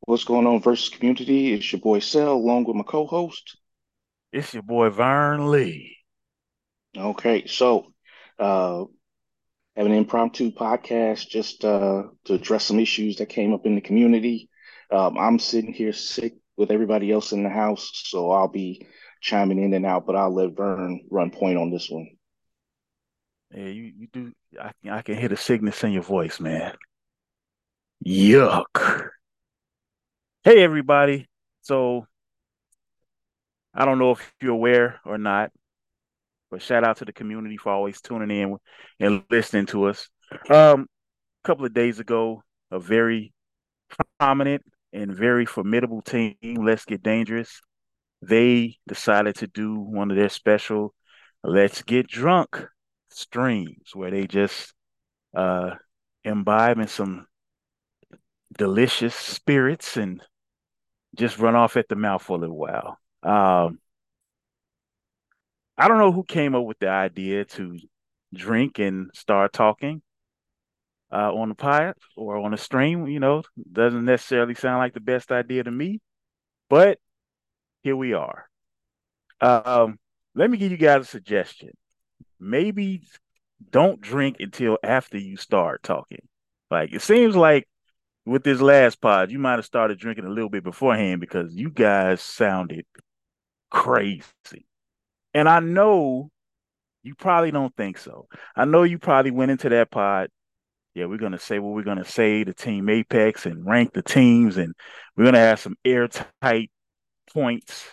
What's going on, versus community? It's your boy Cell, along with my co-host. It's your boy Vern Lee. Okay, so uh, have an impromptu podcast just uh, to address some issues that came up in the community. Um, I'm sitting here sick with everybody else in the house, so I'll be chiming in and out, but I'll let Vern run point on this one. Yeah, you, you do. I, I can hear the sickness in your voice, man. Yuck. Hey, everybody. So, I don't know if you're aware or not, but shout out to the community for always tuning in and listening to us. Um, a couple of days ago, a very prominent and very formidable team, Let's Get Dangerous, they decided to do one of their special Let's Get Drunk streams where they just uh imbibe in some delicious spirits and just run off at the mouth for a little while. Um, I don't know who came up with the idea to drink and start talking uh, on the pod or on a stream. You know, doesn't necessarily sound like the best idea to me, but here we are. Um, let me give you guys a suggestion. Maybe don't drink until after you start talking. Like it seems like with this last pod, you might have started drinking a little bit beforehand because you guys sounded crazy. And I know you probably don't think so. I know you probably went into that pod. Yeah, we're gonna say what we're gonna say to Team Apex and rank the teams, and we're gonna have some airtight points,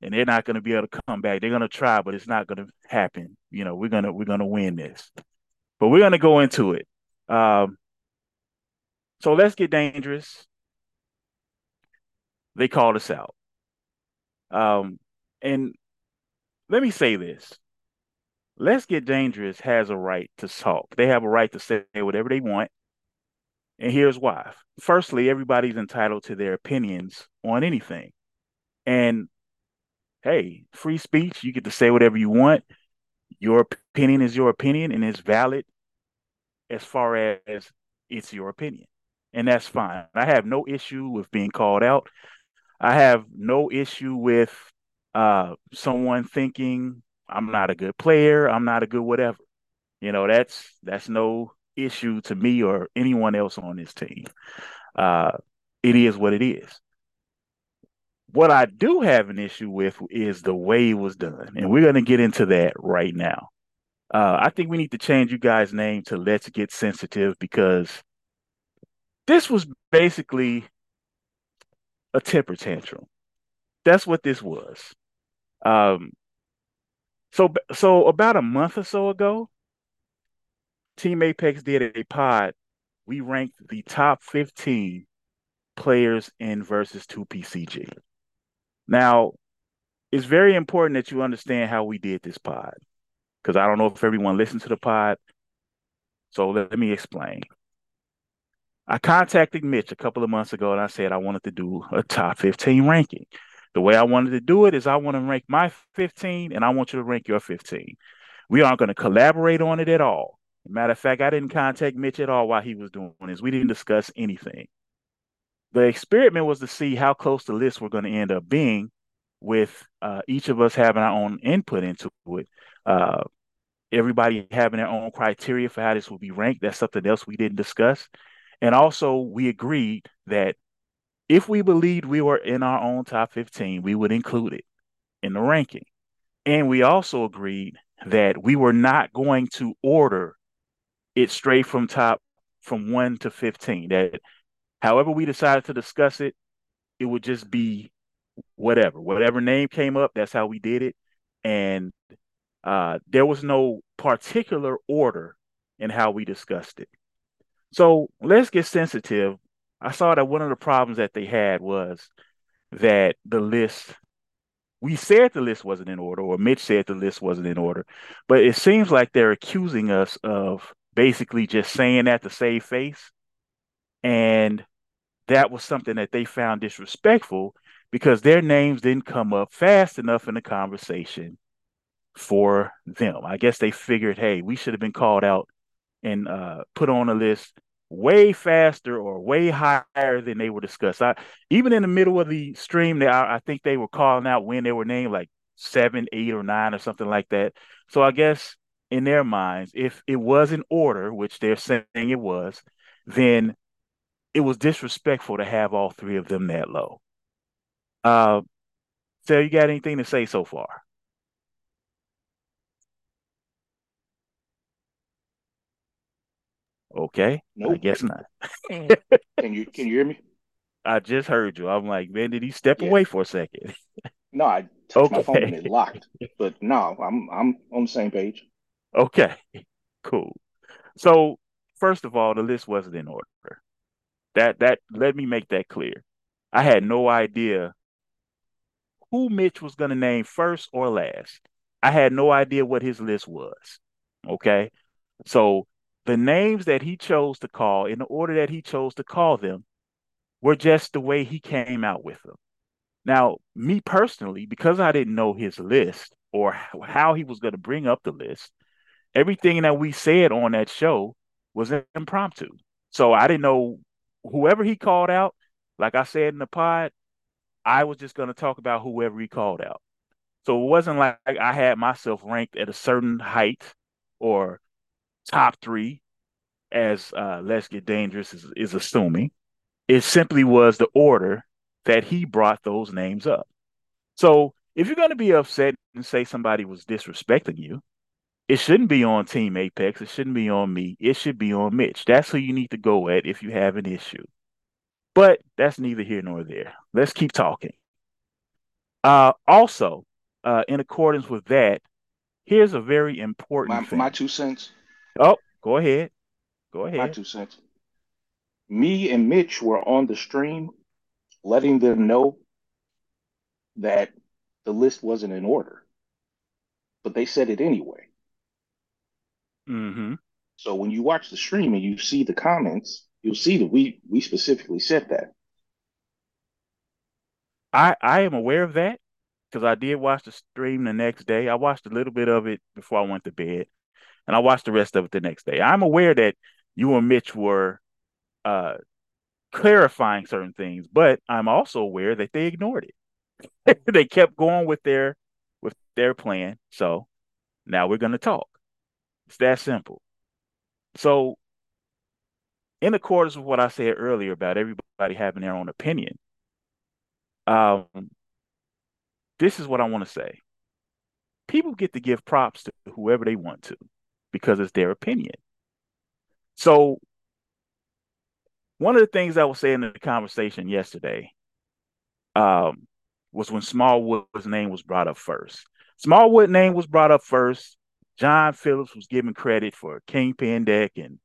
and they're not gonna be able to come back. They're gonna try, but it's not gonna happen. You know, we're gonna we're gonna win this. But we're gonna go into it. Um, so let's get dangerous. They called us out. Um, and let me say this. Let's Get Dangerous has a right to talk. They have a right to say whatever they want. And here's why. Firstly, everybody's entitled to their opinions on anything. And hey, free speech, you get to say whatever you want. Your opinion is your opinion and it's valid as far as it's your opinion and that's fine. I have no issue with being called out. I have no issue with uh, someone thinking I'm not a good player, I'm not a good whatever. You know, that's that's no issue to me or anyone else on this team. Uh, it is what it is. What I do have an issue with is the way it was done, and we're going to get into that right now. Uh, I think we need to change you guys' name to Let's Get Sensitive because this was basically a temper tantrum. That's what this was. Um, so so about a month or so ago, Team Apex did a pod. We ranked the top 15 players in versus 2PCG. Now, it's very important that you understand how we did this pod. Because I don't know if everyone listened to the pod. So let, let me explain. I contacted Mitch a couple of months ago and I said I wanted to do a top 15 ranking. The way I wanted to do it is I want to rank my 15 and I want you to rank your 15. We aren't going to collaborate on it at all. Matter of fact, I didn't contact Mitch at all while he was doing this. We didn't discuss anything. The experiment was to see how close the lists were going to end up being with uh, each of us having our own input into it. Uh, everybody having their own criteria for how this will be ranked. That's something else we didn't discuss. And also, we agreed that if we believed we were in our own top 15, we would include it in the ranking. And we also agreed that we were not going to order it straight from top from 1 to 15. That however we decided to discuss it, it would just be whatever. Whatever name came up, that's how we did it. And uh, there was no particular order in how we discussed it. So let's get sensitive. I saw that one of the problems that they had was that the list, we said the list wasn't in order, or Mitch said the list wasn't in order, but it seems like they're accusing us of basically just saying that to save face. And that was something that they found disrespectful because their names didn't come up fast enough in the conversation for them. I guess they figured, hey, we should have been called out and uh, put on a list way faster or way higher than they were discussed. I, even in the middle of the stream, they, I, I think they were calling out when they were named like seven, eight, or nine, or something like that. So I guess in their minds, if it was in order, which they're saying it was, then it was disrespectful to have all three of them that low. Uh, so you got anything to say so far? Okay, nope. I guess not. Mm. can you can you hear me? I just heard you. I'm like, man, did he step yeah. away for a second? no, I touched okay. my phone and it locked. But no, I'm I'm on the same page. Okay, cool. So first of all, the list wasn't in order. That that let me make that clear. I had no idea who Mitch was going to name first or last. I had no idea what his list was. Okay. So the names that he chose to call in the order that he chose to call them were just the way he came out with them. Now, me personally, because I didn't know his list or how he was going to bring up the list, everything that we said on that show was impromptu. So I didn't know whoever he called out, like I said in the pod, I was just going to talk about whoever he called out. So it wasn't like I had myself ranked at a certain height or top three, as uh, Let's Get Dangerous is, is assuming. It simply was the order that he brought those names up. So if you're going to be upset and say somebody was disrespecting you, it shouldn't be on Team Apex. It shouldn't be on me. It should be on Mitch. That's who you need to go at if you have an issue. But that's neither here nor there. Let's keep talking. Uh, also, uh, in accordance with that, here's a very important my, my two cents. Oh, go ahead. Go ahead. My two cents. Me and Mitch were on the stream letting them know that the list wasn't in order, but they said it anyway. Mm-hmm. So when you watch the stream and you see the comments, you'll see that we we specifically said that. I I am aware of that because I did watch the stream the next day. I watched a little bit of it before I went to bed, and I watched the rest of it the next day. I'm aware that you and Mitch were uh, clarifying certain things, but I'm also aware that they ignored it. they kept going with their with their plan. So now we're going to talk. It's that simple. So, in accordance with what I said earlier about everybody having their own opinion, um, this is what I want to say. People get to give props to whoever they want to because it's their opinion. So, one of the things I was saying in the conversation yesterday um, was when Smallwood's name was brought up first. Smallwood name was brought up first. John Phillips was given credit for Kingpin deck and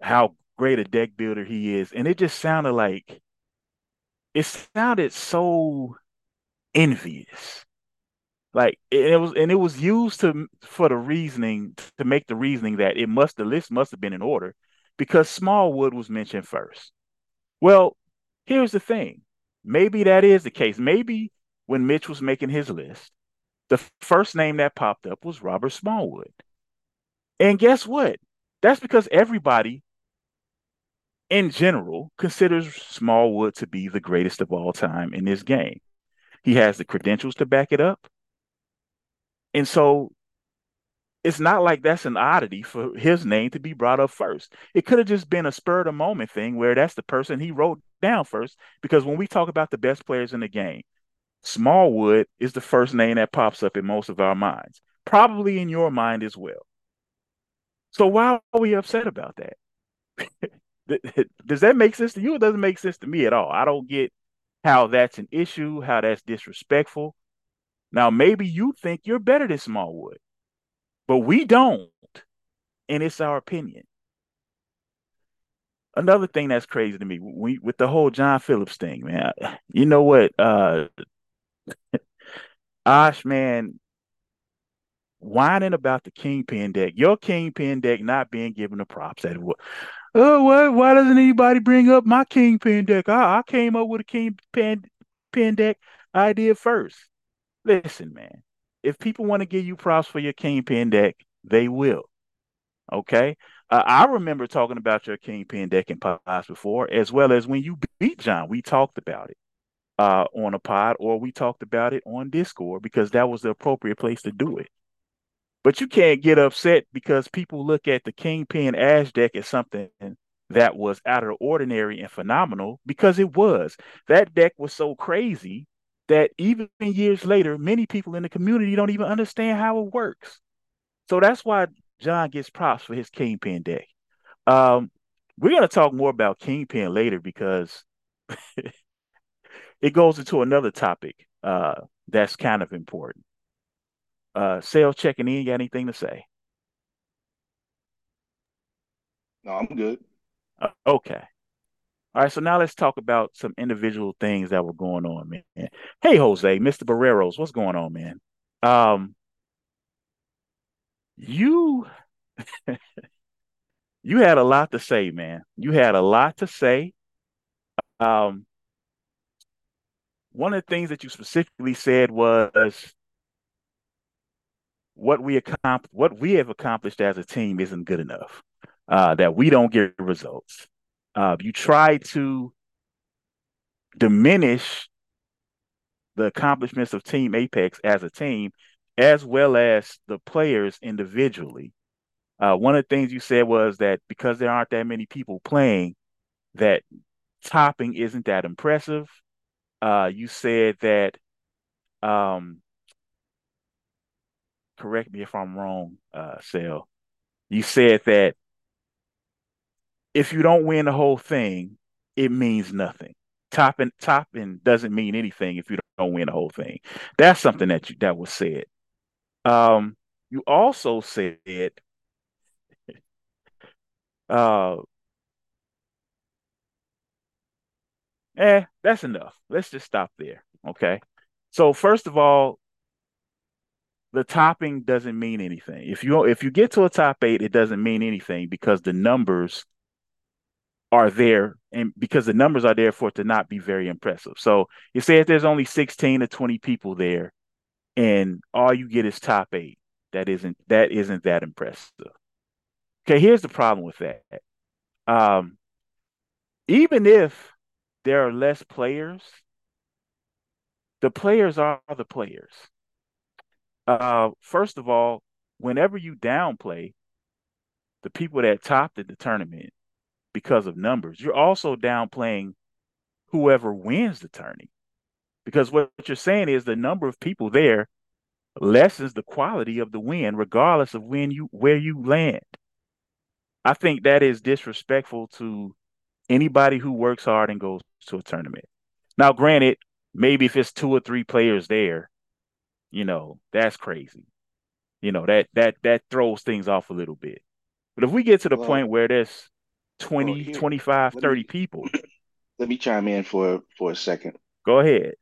how great a deck builder he is. And it just sounded like it sounded so envious. Like and it was and it was used to for the reasoning to make the reasoning that it must the list must have been in order because Smallwood was mentioned first. Well, here's the thing. Maybe that is the case. Maybe when Mitch was making his list, the first name that popped up was Robert Smallwood. And guess what? That's because everybody in general considers Smallwood to be the greatest of all time in this game. He has the credentials to back it up. And so it's not like that's an oddity for his name to be brought up first. It could have just been a spur of the moment thing where that's the person he wrote down first. Because when we talk about the best players in the game, Smallwood is the first name that pops up in most of our minds, probably in your mind as well. So why are we upset about that? Does that make sense to you? It doesn't make sense to me at all. I don't get how that's an issue, how that's disrespectful. Now, maybe you think you're better than Smallwood, but we don't. And it's our opinion. Another thing that's crazy to me, we, with the whole John Phillips thing, man. You know what? Uh, Osh, man, whining about the kingpin deck, your kingpin deck not being given the props that was. Oh, why, why doesn't anybody bring up my kingpin deck? I, I came up with a kingpin pin deck idea first. Listen, man, if people want to give you props for your kingpin deck, they will. Okay. Uh, I remember talking about your Kingpin deck in pods before, as well as when you beat John. We talked about it uh, on a pod, or we talked about it on Discord because that was the appropriate place to do it. But you can't get upset because people look at the Kingpin Ash deck as something that was out of the ordinary and phenomenal because it was. That deck was so crazy that even years later, many people in the community don't even understand how it works. So that's why John gets props for his Kingpin deck. Um, we're going to talk more about Kingpin later because it goes into another topic uh, that's kind of important. Uh, sales checking in, got anything to say? No, I'm good. Uh, okay. All right, so now let's talk about some individual things that were going on, man. Hey, Jose, Mr. Barreros, what's going on, man? Um, you you had a lot to say, man. You had a lot to say. Um, one of the things that you specifically said was what we accomplished, what we have accomplished as a team isn't good enough. Uh, that we don't get results. Uh, you try to diminish the accomplishments of Team Apex as a team, as well as the players individually. Uh, one of the things you said was that because there aren't that many people playing, that topping isn't that impressive. Uh, you said that, um, correct me if I'm wrong, uh, Cell. You said that if you don't win the whole thing, it means nothing. Topping topping doesn't mean anything if you don't win the whole thing. That's something that you that was said. Um, you also said, uh, eh, that's enough. Let's just stop there. Okay. So first of all, the topping doesn't mean anything. If you if you get to a top eight, it doesn't mean anything because the numbers are there and because the numbers are there for it to not be very impressive. So you say if there's only 16 to 20 people there and all you get is top eight, that isn't that isn't that impressive. Okay, here's the problem with that. Um, even if there are less players, the players are the players. Uh, first of all, whenever you downplay the people that topped the tournament, because of numbers. You're also downplaying whoever wins the tourney. Because what you're saying is the number of people there lessens the quality of the win, regardless of when you where you land. I think that is disrespectful to anybody who works hard and goes to a tournament. Now, granted, maybe if it's two or three players there, you know, that's crazy. You know, that that that throws things off a little bit. But if we get to the well, point where there's 20, well, here, 25, 30 me, people. Let me chime in for for a second. Go ahead.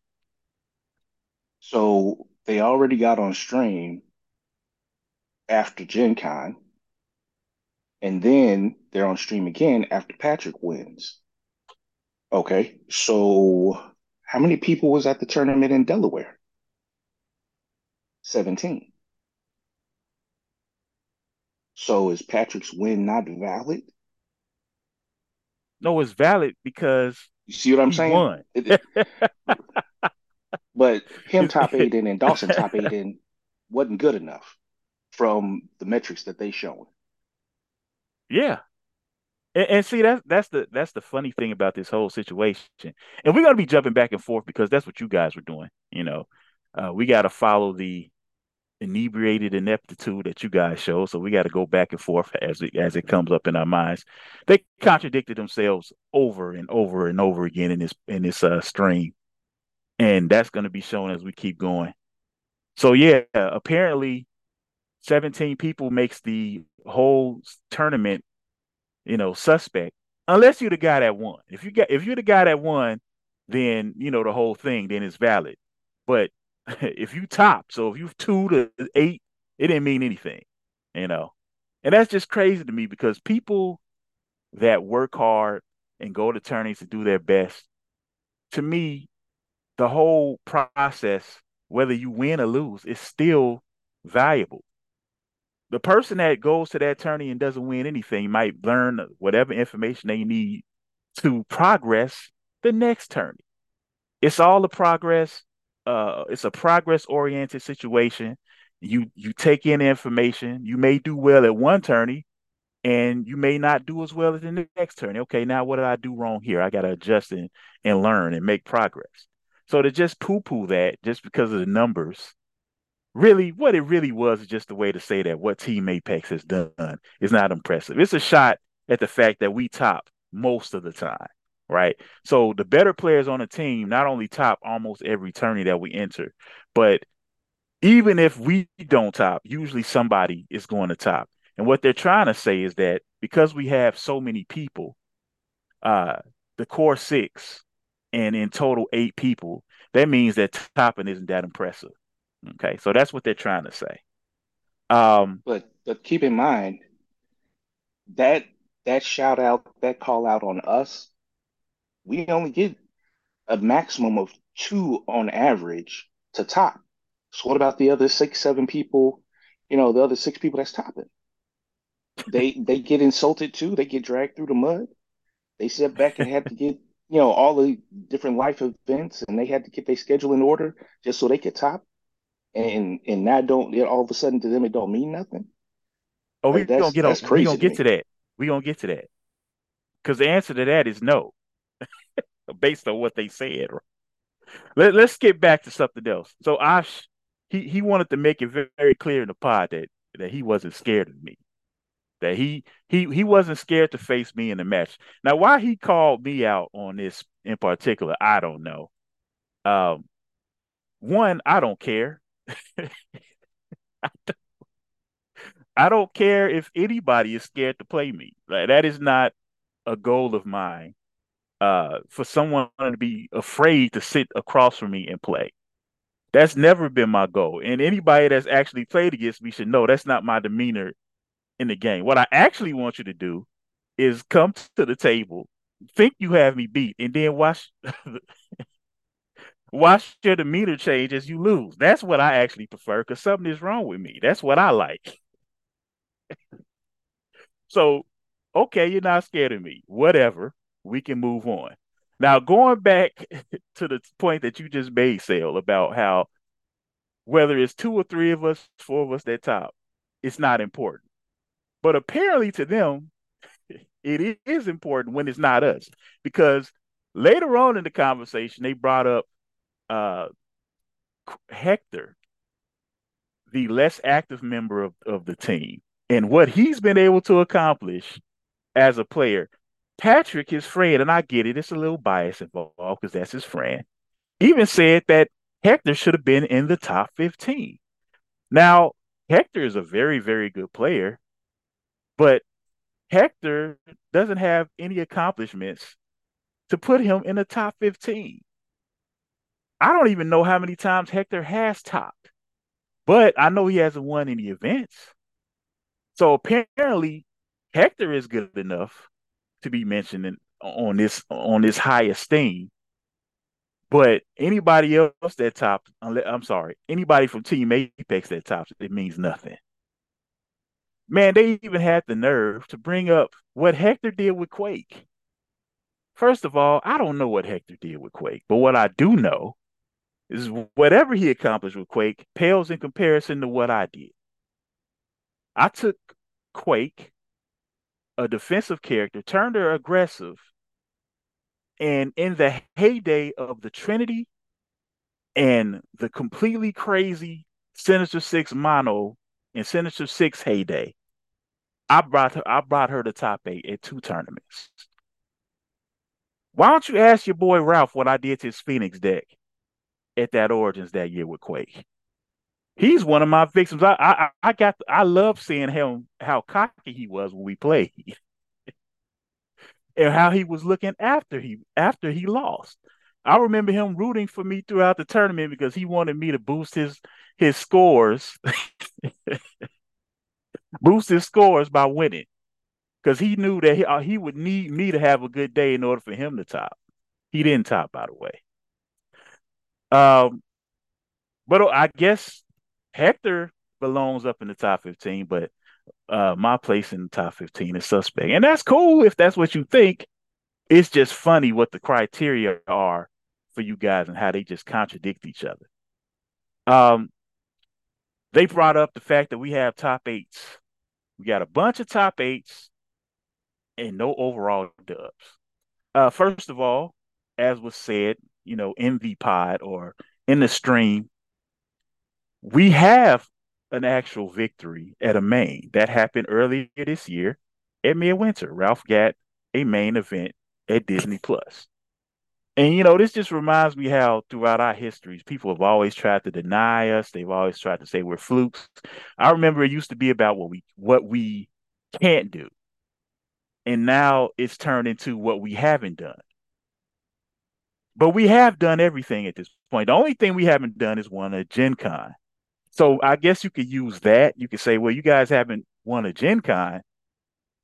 So they already got on stream after Gen Con. And then they're on stream again after Patrick wins. Okay. So how many people was at the tournament in Delaware? 17. So is Patrick's win not valid? No, it's valid because you see what I'm saying. Won. but him top eight and Dawson top eight in wasn't good enough from the metrics that they shown. Yeah. And, and, see that's that's the that's the funny thing about this whole situation. And we're gonna be jumping back and forth because that's what you guys were doing. You know, uh, we got to follow the inebriated ineptitude that you guys show. So we got to go back and forth as it as it comes up in our minds. They contradicted themselves over and over and over again in this in this uh, stream, and that's going to be shown as we keep going. So yeah, apparently, seventeen people makes the whole tournament, you know, suspect. Unless you're the guy that won. If you got if you're the guy that won, then you know the whole thing then it's valid. But if you top, so if you two to eight, it didn't mean anything, you know. And that's just crazy to me because people that work hard and go to tourneys to do their best, to me, the whole process, whether you win or lose, is still valuable. the person that goes to that tourney and doesn't win anything might learn whatever information they need to progress the next tourney. It's all a progress. Uh, it's a progress oriented situation. You you take in information. You may do well at one tourney, and you may not do as well as in the next tourney. Okay, now what did I do wrong here? I got to adjust and, and learn and make progress. So to just poo poo that just because of the numbers really what it really was is just a way to say that what Team Apex has done is not impressive. It's a shot at the fact that we top most of the time, right? So the better players on the team not only top almost every tourney that we enter, but even if we don't top, usually somebody is going to top. And what they're trying to say is that because we have so many people, uh, the core six and in total eight people, that means that topping isn't that impressive. Okay, so that's what they're trying to say. Um, but but keep in mind that that shout out, that call out on us, we only get a maximum of two on average to top. So what about the other six, seven people? You know, the other six people that's topping. They they get insulted too. They get dragged through the mud. They sit back and have to get you know all the different life events, and they had to get their schedule in order just so they could top and and now don't all of a sudden to them it don't mean nothing. Oh, we don't get on. We gonna get to, to that. We gonna get to that because the answer to that is no, based on what they said. Let, let's get back to something else. So Ash, he he wanted to make it very, clear in the pod that that he wasn't scared of me. That he he he wasn't scared to face me in the match. Now, why he called me out on this in particular, I don't know. Um, one, I don't care. I don't care if anybody is scared to play me. Like that is not a goal of mine. Uh, for someone to be afraid to sit across from me and play. That's never been my goal. And anybody that's actually played against me should know that's not my demeanor in the game. What I actually want you to do is come to the table, think you have me beat, and then watch watch your demeanor change as you lose. That's what I actually prefer because something is wrong with me. That's what I like. so, okay, you're not scared of me. Whatever. We can move on. Now, going back to the point that you just made, Sale, about how whether it's two or three of us, four of us that top, it's not important. But apparently to them, it is important when it's not us. Because later on in the conversation, they brought up uh, Hector, the less active member of, of the team, and what he's been able to accomplish as a player. Patrick, his friend, and I get it, it's a little bias involved because that's his friend, even said that Hector should have been in the top 15. Now, Hector is a very, very good player, but Hector doesn't have any accomplishments to put him in the top 15. I don't even know how many times Hector has topped, but I know he hasn't won any events. So apparently, Hector is good enough to be mentioned in, on this on this high esteem. But anybody else that tops, I'm sorry, anybody from Team Apex that tops, it means nothing. Man, they even had the nerve to bring up what Hector did with Quake. First of all, I don't know what Hector did with Quake, but what I do know is whatever he accomplished with Quake pales in comparison to what I did. I took Quake, a defensive character, turned her aggressive, and in the heyday of the Trinity and the completely crazy Sinister Six mono and Sinister Six heyday, I brought her. I brought her to top eight at two tournaments. Why don't you ask your boy Ralph what I did to his Phoenix deck? at that Origins that year with Quake. He's one of my victims. I I, I got I love seeing him how cocky he was when we played. and how he was looking after he after he lost. I remember him rooting for me throughout the tournament because he wanted me to boost his his scores, boost his scores by winning, because he knew that he, uh, he would need me to have a good day in order for him to top. He didn't top, by the way. Um, but I guess Hector belongs up in the top 15, but uh, my place in the top 15 is suspect. And that's cool if that's what you think. It's just funny what the criteria are for you guys and how they just contradict each other. Um, they brought up the fact that we have top eights. We got a bunch of top eights and no overall dubs. Uh, first of all, as was said, you know, in the pod or in the stream, we have an actual victory at a main that happened earlier this year at Midwinter. Ralph got a main event at Disney Plus. And you know, this just reminds me how throughout our histories, people have always tried to deny us. They've always tried to say we're flukes. I remember it used to be about what we what we can't do. And now it's turned into what we haven't done. But we have done everything at this point. The only thing we haven't done is won a Gen Con. So I guess you could use that. You could say, well, you guys haven't won a Gen Con,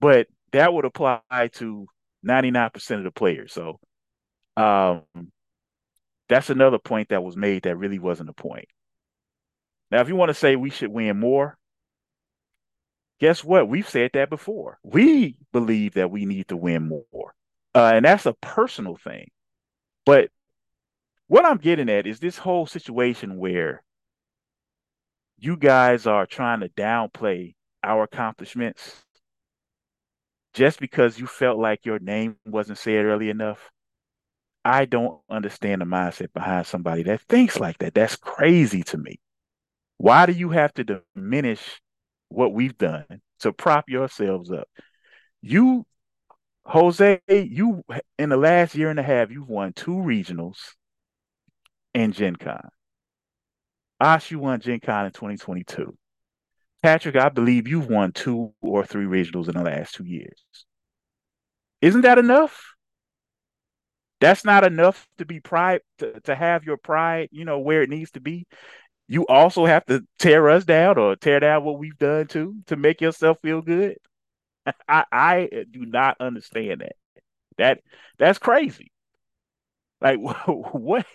but that would apply to 99% of the players. So um, that's another point that was made that really wasn't a point. Now, if you want to say we should win more, guess what? We've said that before. We believe that we need to win more. Uh, and that's a personal thing. But what I'm getting at is this whole situation where you guys are trying to downplay our accomplishments just because you felt like your name wasn't said early enough. I don't understand the mindset behind somebody that thinks like that. That's crazy to me. Why do you have to diminish what we've done to prop yourselves up? You, Jose, you in the last year and a half, you've won two regionals and Gen Con. Ash, you won Gen Con in 2022. Patrick, I believe you've won two or three regionals in the last two years. Isn't that enough? That's not enough to be pride to, to have your pride, you know, where it needs to be. You also have to tear us down or tear down what we've done too to make yourself feel good. I I do not understand that. That that's crazy. Like what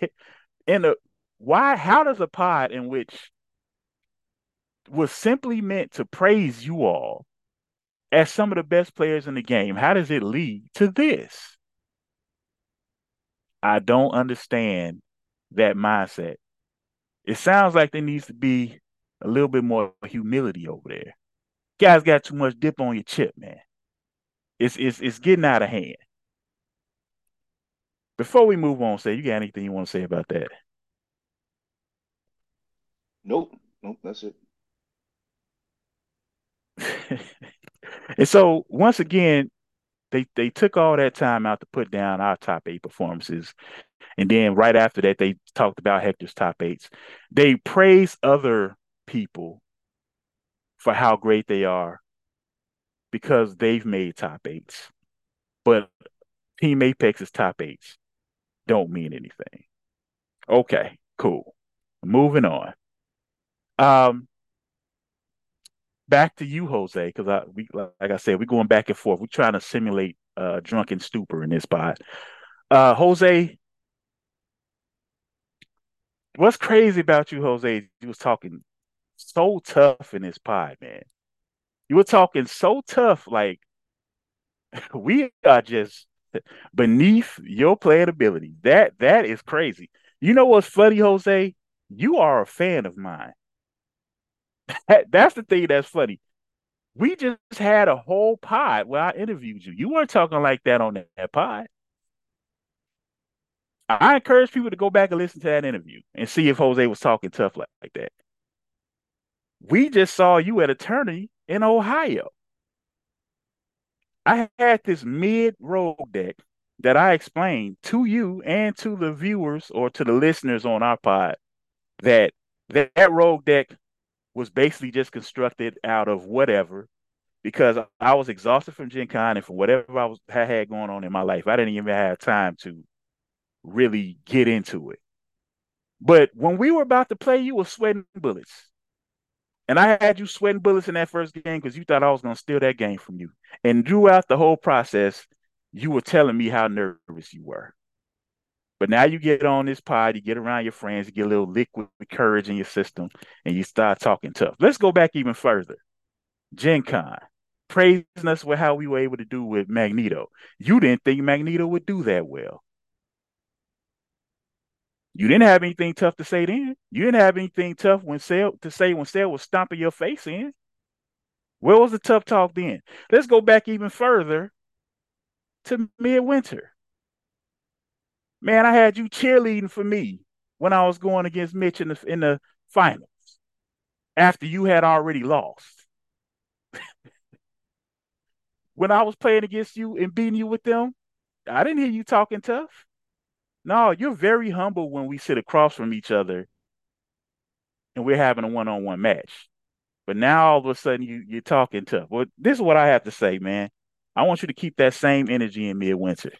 in the why how does a pod in which was simply meant to praise you all as some of the best players in the game, how does it lead to this? I don't understand that mindset. It sounds like there needs to be a little bit more humility over there. Guys got too much dip on your chip, man. It's it's it's getting out of hand. Before we move on, say you got anything you want to say about that? Nope. Nope, that's it. and so once again, they they took all that time out to put down our top eight performances. And then right after that, they talked about Hector's top eights. They praise other people for how great they are because they've made top eights. But Team Apex's top eights don't mean anything. Okay, cool. Moving on. Um, back to you, Jose, because I we like I said, we're going back and forth. We're trying to simulate uh drunken stupor in this pod. Uh Jose, what's crazy about you, Jose? You was talking so tough in this pod, man. You were talking so tough, like we are just beneath your playing ability. That that is crazy. You know what's funny, Jose? You are a fan of mine. That, that's the thing that's funny. We just had a whole pod where I interviewed you. You weren't talking like that on that, that pod. I encourage people to go back and listen to that interview and see if Jose was talking tough like, like that. We just saw you at a tourney in Ohio. I had this mid rogue deck that I explained to you and to the viewers or to the listeners on our pod that that, that rogue deck was basically just constructed out of whatever because I was exhausted from Gen Con and from whatever I was I had going on in my life. I didn't even have time to really get into it. But when we were about to play, you were sweating bullets. And I had you sweating bullets in that first game because you thought I was going to steal that game from you. And throughout the whole process, you were telling me how nervous you were. But now you get on this pod, you get around your friends, you get a little liquid courage in your system, and you start talking tough. Let's go back even further. Gen Con, praising us with how we were able to do with Magneto. You didn't think Magneto would do that well. You didn't have anything tough to say then. You didn't have anything tough when Cell to say when Cell was stomping your face in. Where was the tough talk then? Let's go back even further to midwinter. Man, I had you cheerleading for me when I was going against Mitch in the in the finals after you had already lost. when I was playing against you and beating you with them, I didn't hear you talking tough. No, you're very humble when we sit across from each other and we're having a one-on-one match. But now all of a sudden you you're talking tough. Well, this is what I have to say, man. I want you to keep that same energy in midwinter.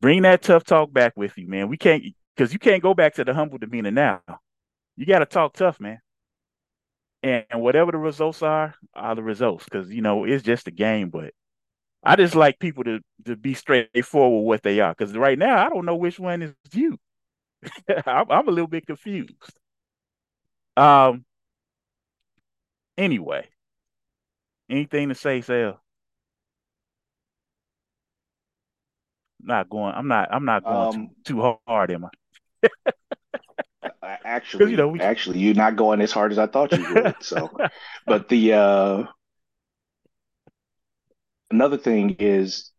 Bring that tough talk back with you, man. We can't because you can't go back to the humble demeanor now. You got to talk tough, man. And, and, whatever the results are, are the results because you know it's just a game. But I just like people to to be straightforward with what they are because right now I don't know which one is you. I'm, I'm a little bit confused. Um. Anyway, anything to say, Sal? Not going. I'm not. I'm not going um, too, too hard, am I? actually, you know, we... actually, you're not going as hard as I thought you would. So, but the uh, another thing is,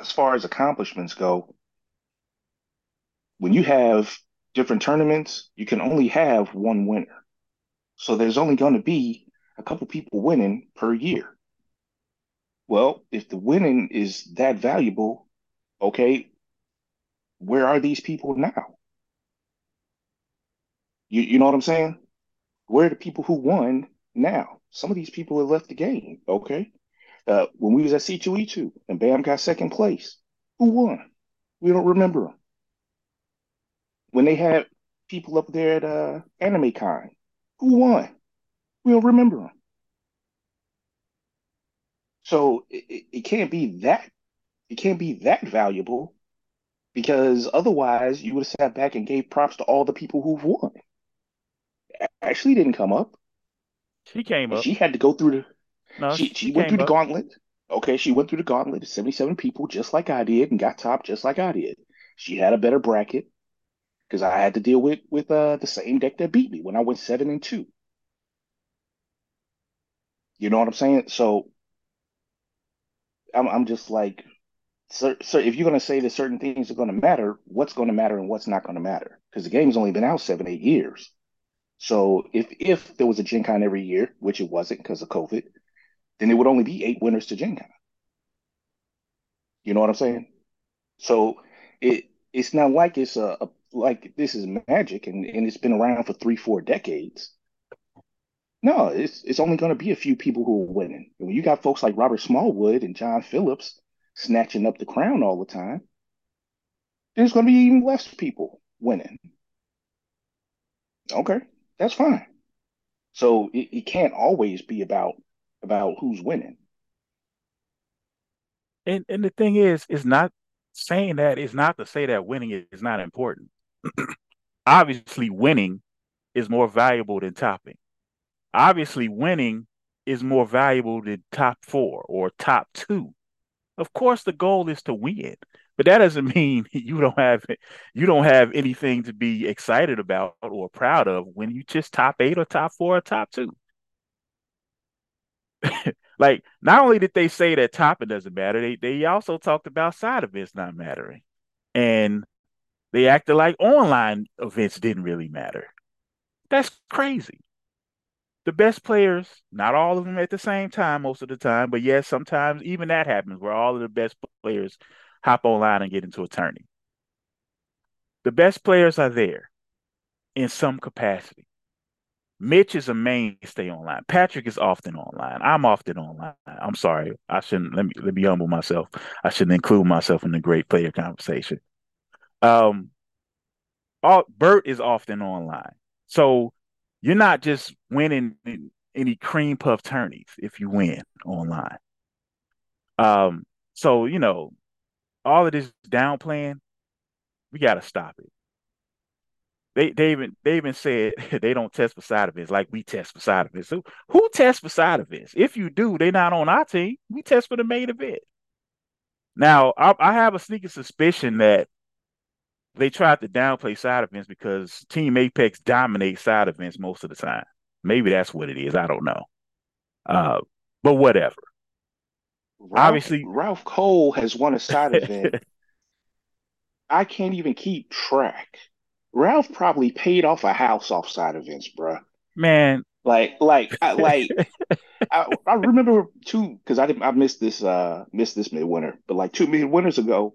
as far as accomplishments go, when you have different tournaments, you can only have one winner. So there's only going to be a couple people winning per year. Well, if the winning is that valuable, okay, where are these people now? You you know what I'm saying? Where are the people who won now? Some of these people have left the game. Okay. Uh, when we was at C2E2 and Bam got second place, who won? We don't remember them. When they had people up there at uh, Anime Con, who won? We don't remember them. So it, it can't be that it can't be that valuable because otherwise you would have sat back and gave props to all the people who've won. Ashley didn't come up. She came up. She had to go through the. No, she, she, she went through up. the gauntlet. Okay, she went through the gauntlet of 77 people just like I did and got top just like I did. She had a better bracket because I had to deal with with uh, the same deck that beat me when I went seven and two. You know what I'm saying? So I'm I'm just like, so, if you're going to say that certain things are going to matter, what's going to matter and what's not going to matter? Because the game's only been out seven, eight years. So if if there was a Gen Con every year, which it wasn't because of COVID, then it would only be eight winners to Gen Con. You know what I'm saying? So it it's not like it's a, a like this is magic and, and it's been around for three, four decades. No, it's it's only going to be a few people who are winning. When you got folks like Robert Smallwood and John Phillips snatching up the crown all the time, there's going to be even less people winning. Okay, that's fine. So it, it can't always be about about who's winning. And and the thing is, it's not saying that it's not to say that winning is not important. Obviously, winning is more valuable than topping obviously winning is more valuable than top four or top two. Of course, the goal is to win, but that doesn't mean you don't have you don't have anything to be excited about or proud of when you just top eight or top four or top two. like, not only did they say that topping doesn't matter, they they also talked about side events not mattering, and they acted like online events didn't really matter. That's crazy the best players, not all of them at the same time most of the time, but yes, sometimes even that happens where all of the best players hop online and get into a tourney. The best players are there in some capacity. Mitch is a mainstay online. Patrick is often online. I'm often online. I'm sorry. I shouldn't let me let me humble myself. I shouldn't include myself in the great player conversation. Um all Bert is often online. So you're not just winning any cream puff tourneys if you win online. Um, so you know, all of this downplaying, we got to stop it. they they even they even said they don't test for side events like we test for side events. So who tests for side events? If you do, they're not on our team. We test for the main event. Now I, I have a sneaking suspicion that they tried to downplay side events because Team Apex dominates side events most of the time. Maybe that's what it is. I don't know. Uh, but whatever. Ralph, Obviously, Ralph Cole has won a side event. I can't even keep track. Ralph probably paid off a house off side events, bro. Man, like, like, I, like, I, I remember two because I didn't. I missed this. Uh, missed this midwinter, but like two midwinters ago,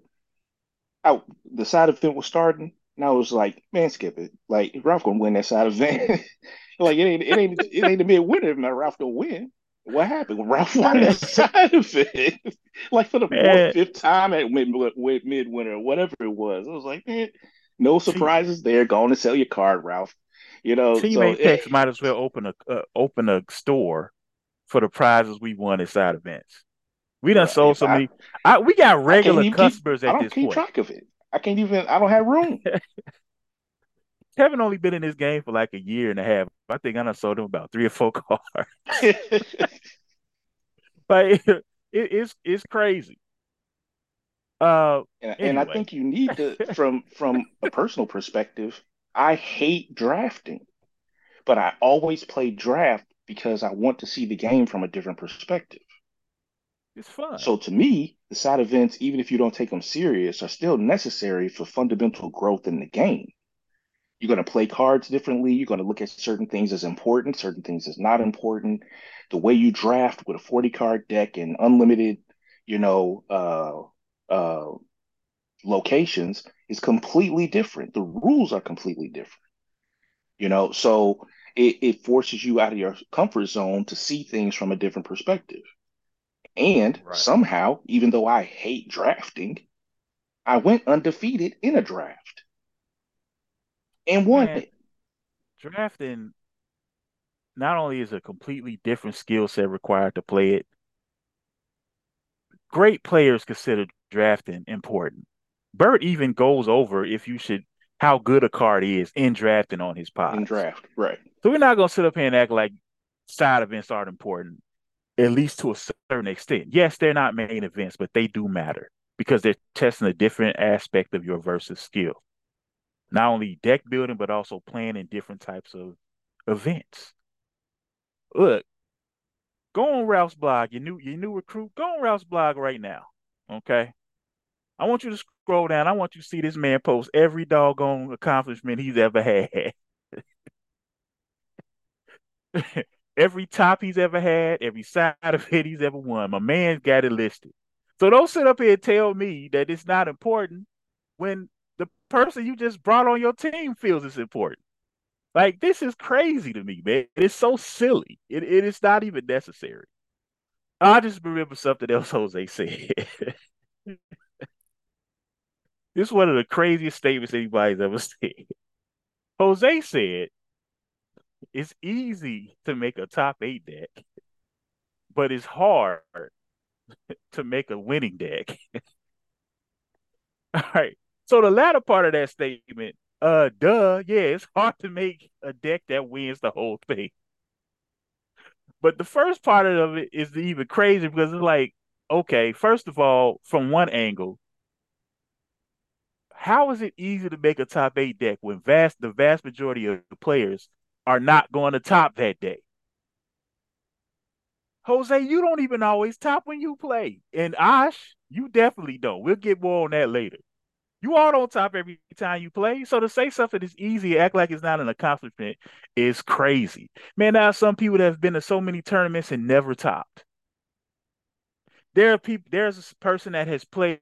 I, the side event was starting, and I was like, man, skip it. Like, Ralph gonna win that side event. like, it ain't, it ain't, it ain't the midwinter if not Ralph gonna win. What happened? Ralph won that side it, like for the fourth, fifth time at mid midwinter, whatever it was. I was like, man, no surprises there. Going to sell your card, Ralph. You know, Team so, Apex might as well open a uh, open a store for the prizes we won at side events. We done sold so many. I, we got regular customers keep, at this point. I don't keep track of it. I can't even. I don't have room. Kevin only been in this game for like a year and a half. I think I done sold him about three or four cars. but it, it, it's it's crazy. Uh, and, anyway. and I think you need to, from from a personal perspective, I hate drafting, but I always play draft because I want to see the game from a different perspective. It's fun. So to me, the side events, even if you don't take them serious, are still necessary for fundamental growth in the game. You're going to play cards differently. You're going to look at certain things as important, certain things as not important. The way you draft with a 40 card deck and unlimited, you know, uh, uh, locations is completely different. The rules are completely different. You know, so it, it forces you out of your comfort zone to see things from a different perspective. And right. somehow, even though I hate drafting, I went undefeated in a draft and won Man, it. Drafting not only is a completely different skill set required to play it, great players consider drafting important. Bert even goes over if you should how good a card is in drafting on his pod. In draft, right. So we're not gonna sit up here and act like side events aren't important, at least to a certain extent. Yes, they're not main events, but they do matter because they're testing a different aspect of your versus skill. Not only deck building, but also playing in different types of events. Look, go on Ralph's blog, your new your new recruit, go on Ralph's blog right now. Okay. I want you to scroll down. I want you to see this man post every doggone accomplishment he's ever had. every top he's ever had, every side of it he's ever won. My man's got it listed. So don't sit up here and tell me that it's not important when the person you just brought on your team feels it's important. Like this is crazy to me, man. It's so silly. It, it is not even necessary. I just remember something else Jose said. This is one of the craziest statements anybody's ever said. Jose said, it's easy to make a top eight deck, but it's hard to make a winning deck. All right. So the latter part of that statement, uh, duh, yeah, it's hard to make a deck that wins the whole thing. But the first part of it is even crazy because it's like, okay, first of all, from one angle, how is it easy to make a top eight deck when vast the vast majority of the players are not going to top that day? Jose, you don't even always top when you play. And Ash, you definitely don't. We'll get more on that later. You all don't top every time you play. So to say something is easy, act like it's not an accomplishment is crazy. Man, there are some people that have been to so many tournaments and never topped. There are people, there's a person that has played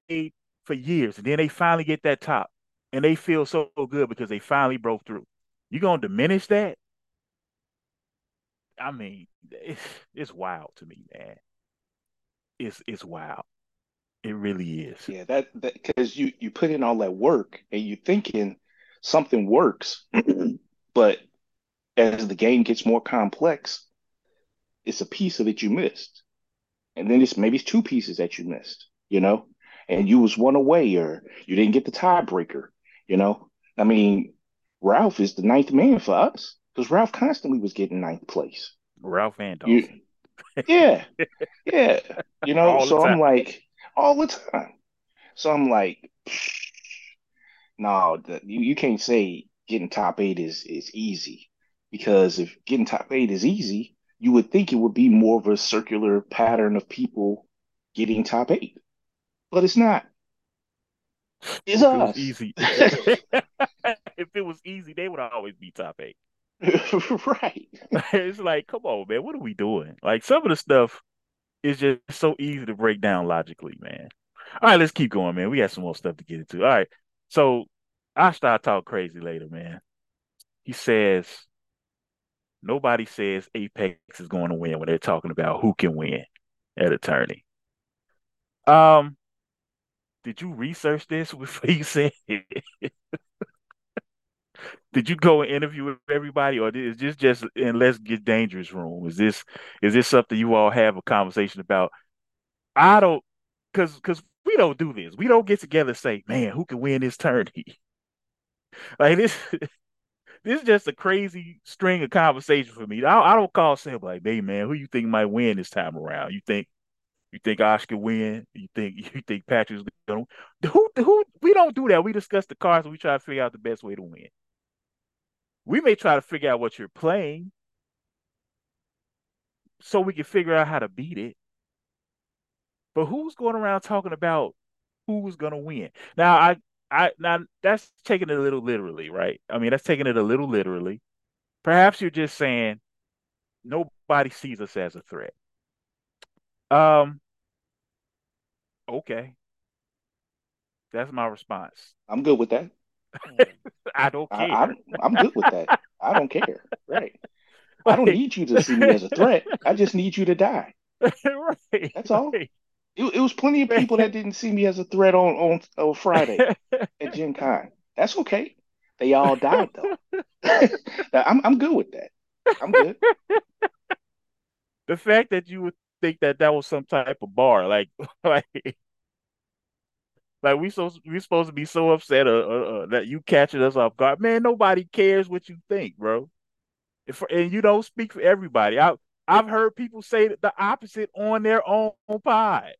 for years, and then they finally get that top, and they feel so good because they finally broke through. You're gonna diminish that? I mean, it's, it's wild to me, man. It's it's wild. It really is. Yeah, that because you you put in all that work and you thinking something works, but as the game gets more complex, it's a piece of it you missed, and then it's maybe it's two pieces that you missed. You know, and you was one away or you didn't get the tiebreaker, you know? I mean, Ralph is the ninth man for us because Ralph constantly was getting ninth place. Ralph and Dawson. You, yeah, yeah. You know, so I'm like all the time. So I'm like, no, the, you you can't say getting top eight is is easy because if getting top eight is easy, you would think it would be more of a circular pattern of people getting top eight, but it's not. It's if us. It easy. if it was easy, they would always be top eight. right. it's like, come on, man, what are we doing? Like some of the stuff is just so easy to break down logically, man. All right, let's keep going, man. We got some more stuff to get into. All right. So I start talk crazy later, man. He says nobody says Apex is going to win when they're talking about who can win at attorney. Um, did you research this before you said it? Did you go and interview with everybody, or is this just in Let's Get Dangerous room? Is this is this something you all have a conversation about? I don't, because because we don't do this. We don't get together and say, "Man, who can win this tourney?" like this. this is just a crazy string of conversation for me. I, I don't call Sam like, "Hey, man, who you think might win this time around?" You think you think Oscar win? You think you think Patrick's gonna who who we don't do that. We discuss the cards and we try to figure out the best way to win. We may try to figure out what you're playing so we can figure out how to beat it. But who's going around talking about who's gonna win? Now I I now that's taking it a little literally, right? I mean that's taking it a little literally. Perhaps you're just saying nobody sees us as a threat. Um okay. That's my response. I'm good with that. I don't care. I, am good with that. I don't care. Right. I don't need you to see me as a threat. I just need you to die. right. That's all. Right. It, it, was plenty of people that didn't see me as a threat on on, on Friday at Gen Con. That's okay. They all died though. I'm I'm good with that. I'm good. The fact that you would think that that was some type of bar, like like like we so we supposed to be so upset uh, uh, uh, that you catching us off guard. Man, nobody cares what you think, bro. If, and you don't speak for everybody. I I've heard people say the opposite on their own pod.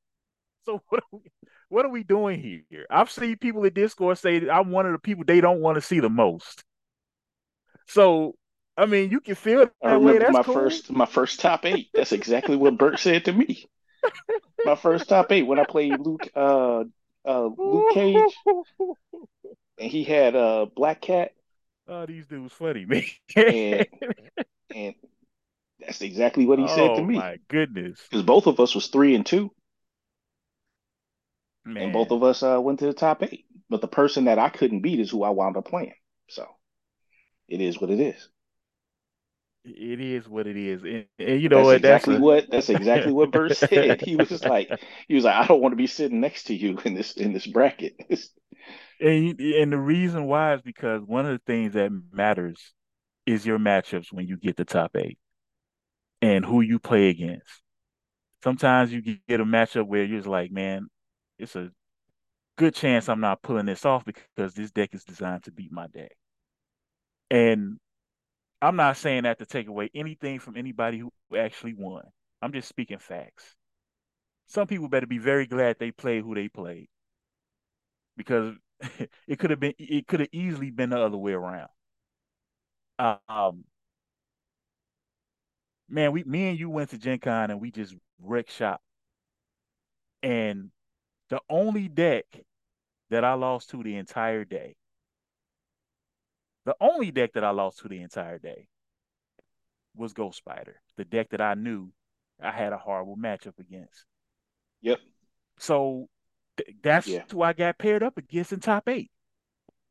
So what are we, what are we doing here? I've seen people in Discord say that I'm one of the people they don't want to see the most. So I mean, you can feel that I remember way. That's my cool. first my first top eight. That's exactly what Bert said to me. My first top eight when I played Luke uh uh, Luke Cage, and he had a uh, Black Cat. Oh, these dudes funny, man. and, and that's exactly what he oh, said to me. oh, me. My goodness, because both of us was three and two, man. and both of us uh, went to the top eight. But the person that I couldn't beat is who I wound up playing. So it is what it is. It is what it is, and, and you know that's what? Exactly that's a... what that's exactly what Bert said. He was like, he was like, I don't want to be sitting next to you in this in this bracket. and and the reason why is because one of the things that matters is your matchups when you get the top eight, and who you play against. Sometimes you get a matchup where you're just like, man, it's a good chance I'm not pulling this off because this deck is designed to beat my deck. And I'm not saying that to take away anything from anybody who actually won. I'm just speaking facts. Some people better be very glad they played who they played because it could have been it could have easily been the other way around. Um, man, we me and you went to Gen Con and we just wrecked shop. And the only deck that I lost to the entire day the only deck that I lost to the entire day was Ghost Spider, the deck that I knew I had a horrible matchup against. Yep. So th- that's yeah. who I got paired up against in top eight.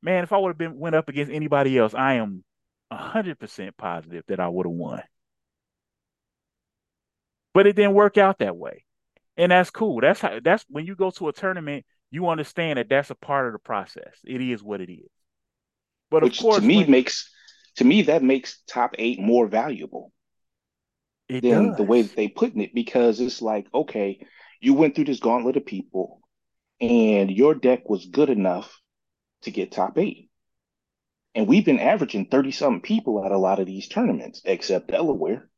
Man, if I would have been went up against anybody else, I am hundred percent positive that I would have won. But it didn't work out that way, and that's cool. That's how. That's when you go to a tournament, you understand that that's a part of the process. It is what it is. But Which of course, to me when... makes to me that makes top eight more valuable than does. the way that they putting it because it's like okay, you went through this gauntlet of people, and your deck was good enough to get top eight. And we've been averaging 30 something people at a lot of these tournaments, except Delaware.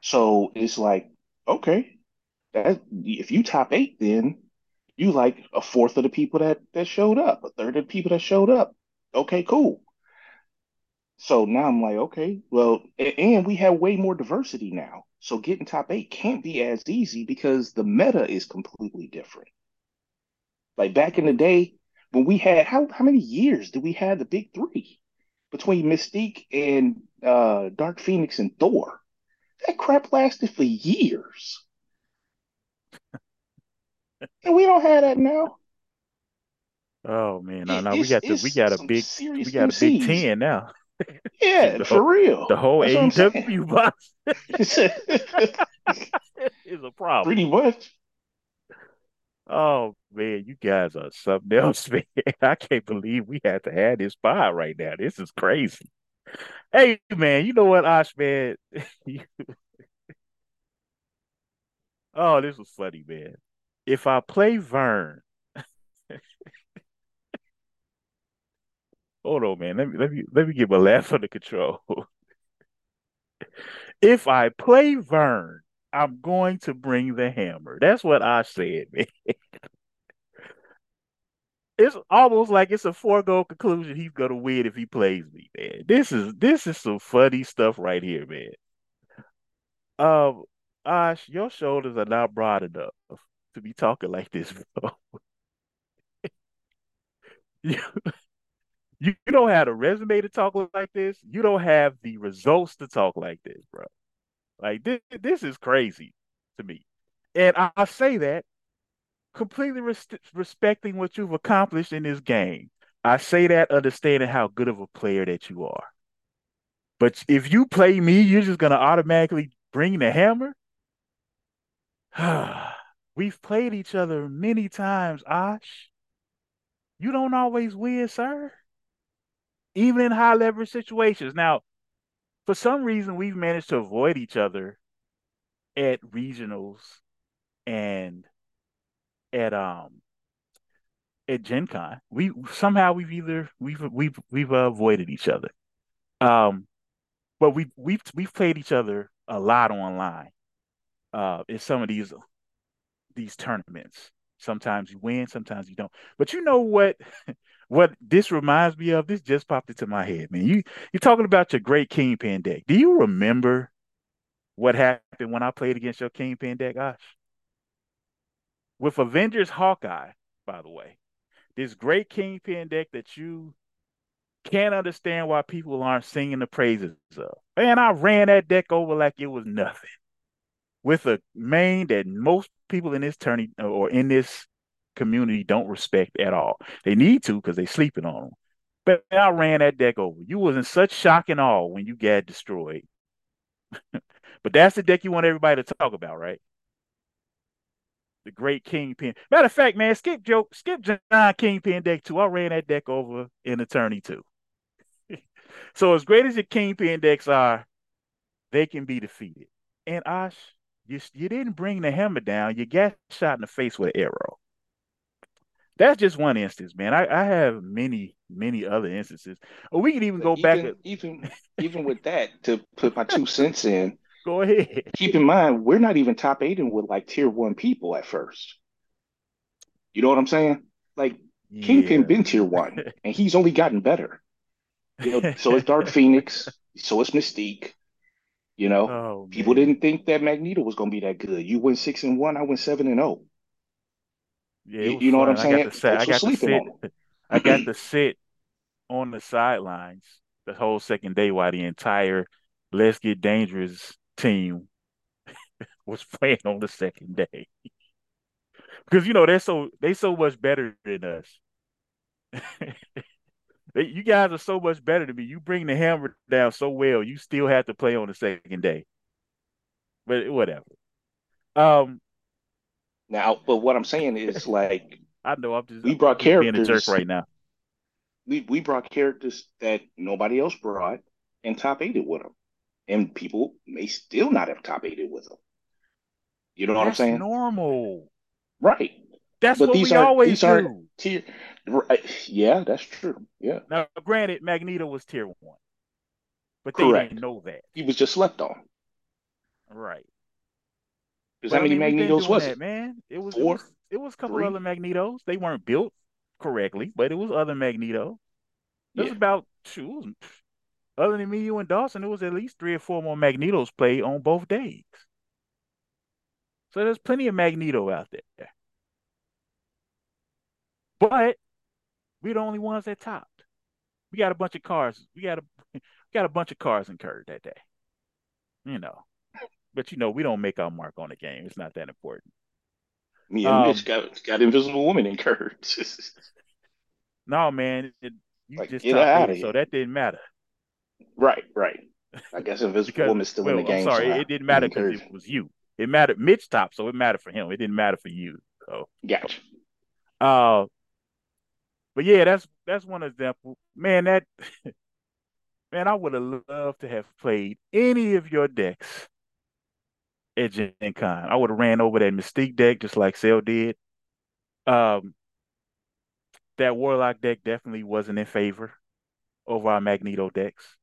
So it's like, okay, that if you top eight, then you like a fourth of the people that that showed up, a third of the people that showed up. Okay, cool. So now I'm like, okay, well, and we have way more diversity now. So getting top eight can't be as easy because the meta is completely different. Like back in the day when we had how how many years did we have the big three between Mystique and uh, Dark Phoenix and Thor? That crap lasted for years. and we don't have that now. Oh man, no, no, we got the we got a big we got MCs. a big ten now. Yeah, for real. The whole That's AEW box is a problem. Pretty much. Oh man, you guys are something else, man. I can't believe we had to have this spot right now. This is crazy. Hey man, you know what, Ash man? oh, this was funny, man. If I play Vern, hold on, man. Let me let me let me get my laugh under control. if I play Vern, I'm going to bring the hammer. That's what I said, man. it's almost like it's a foregone conclusion he's gonna win if he plays me, man. This is this is some funny stuff right here, man. Um, Ash, your shoulders are not broad enough to be talking like this, bro. you don't have a resume to talk like this. You don't have the results to talk like this, bro. Like this, this is crazy to me. And I, I say that completely res- respecting what you've accomplished in this game. I say that understanding how good of a player that you are. But if you play me, you're just gonna automatically bring the hammer. We've played each other many times, Ash. You don't always win, sir. Even in high leverage situations. Now, for some reason we've managed to avoid each other at regionals and at um at Gen Con. We somehow we've either we've we've we've avoided each other. Um but we we've we've played each other a lot online uh in some of these these tournaments. Sometimes you win, sometimes you don't. But you know what what this reminds me of, this just popped into my head, man. You you're talking about your great Kingpin deck. Do you remember what happened when I played against your Kingpin deck, Gosh? With Avengers Hawkeye, by the way. This great Kingpin deck that you can't understand why people aren't singing the praises of. Man, I ran that deck over like it was nothing. With a main that most people in this tourney or in this community don't respect at all. They need to because they sleeping on them. But I ran that deck over. You was in such shock and awe when you got destroyed. but that's the deck you want everybody to talk about, right? The great Kingpin. Matter of fact, man, skip joke, skip John Kingpin deck too. I ran that deck over in Attorney too. so as great as your Kingpin decks are, they can be defeated. And Ash, you you didn't bring the hammer down. You got shot in the face with an arrow that's just one instance, man. I, I have many, many other instances. Or we can even go even, back. Even even with that, to put my two cents in. Go ahead. Keep in mind, we're not even top eighting with like tier one people at first. You know what I'm saying? Like yeah. Kingpin been tier one, and he's only gotten better. You know, so it's Dark Phoenix, so it's Mystique. You know, oh, people didn't think that Magneto was going to be that good. You went six and one, I went seven and zero. Oh. Yeah, you, you know what I'm saying? I got to sit. I got to sit. I got to sit on the sidelines the whole second day while the entire Let's Get Dangerous team was playing on the second day. because you know they're so they so much better than us. you guys are so much better than me. You bring the hammer down so well, you still have to play on the second day. But whatever. Um, now, but what I'm saying is like I know I'm just we brought just characters being a jerk right now. We we brought characters that nobody else brought and top eighted with them, and people may still not have top eighted with them. You know That's what I'm saying? Normal, right? That's But what these we aren't always these do. tier. Right. Uh, yeah, that's true. Yeah, Now, granted, Magneto was tier one, but they didn't know that. He was just slept on. Right. Because how I many mean, Magnetos was that, it? man. It was it was it was a couple three? other Magnetos. They weren't built correctly, but it was other Magneto. There's Yeah. about two other than me, you and Dawson, there was at least three or four more Magnetos played on both days. So there's plenty of Magneto out there. But we're the only ones that topped. We got a bunch of cars. We got a we got a bunch of cars incurred that day. You know. But you know, we don't make our mark on the game. It's not that important. Me and Mitch Um, got got Invisible Woman incurred. no, man, it, you like, just get out of eight, so that didn't matter. Right, right. I guess Invisible Because, Woman's still in the well, I'm game sorry, it, it didn't matter because it was you. It mattered Mitch top, so it mattered for him. It didn't matter for you. So Gotcha. uh but yeah, that's that's one example. Man, that man, I would have loved to have played any of your decks at Gen Con. I would have ran over that Mystique deck just like Cell did. Um that Warlock deck definitely wasn't in favor over our Magneto decks.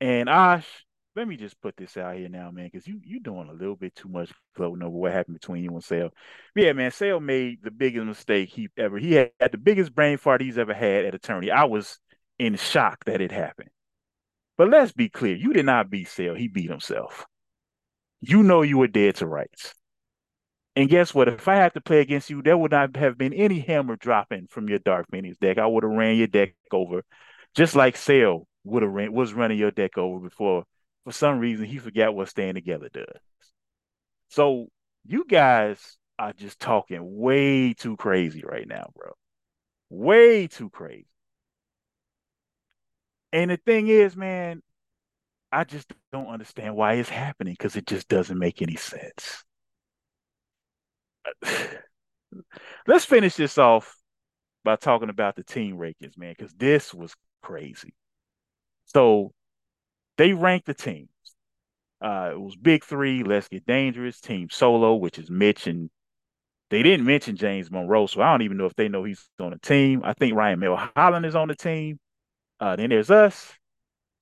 And Ash, let me just put this out here now, man, because you you doing a little bit too much floating over what happened between you and Cell. Yeah, man, Cell made the biggest mistake he ever. He had, had the biggest brain fart he's ever had at attorney. I was in shock that it happened. But let's be clear, you did not beat Cell. He beat himself. You know you were dead to rights. And guess what? If I had to play against you, there would not have been any hammer dropping from your Dark Phoenix deck. I would have ran your deck over, just like Cell would have ran was running your deck over before. For some reason, he forgot what staying together does. So you guys are just talking way too crazy right now, bro. Way too crazy. And the thing is, man, I just don't understand why it's happening because it just doesn't make any sense. Let's finish this off by talking about the team rankings, man, because this was crazy. So they ranked the teams. Uh, it was Big Three, Let's Get Dangerous, Team Solo, which is Mitch, and they didn't mention James Monroe, so I don't even know if they know he's on the team. I think Ryan Milholland is on the team. Uh, then there's us,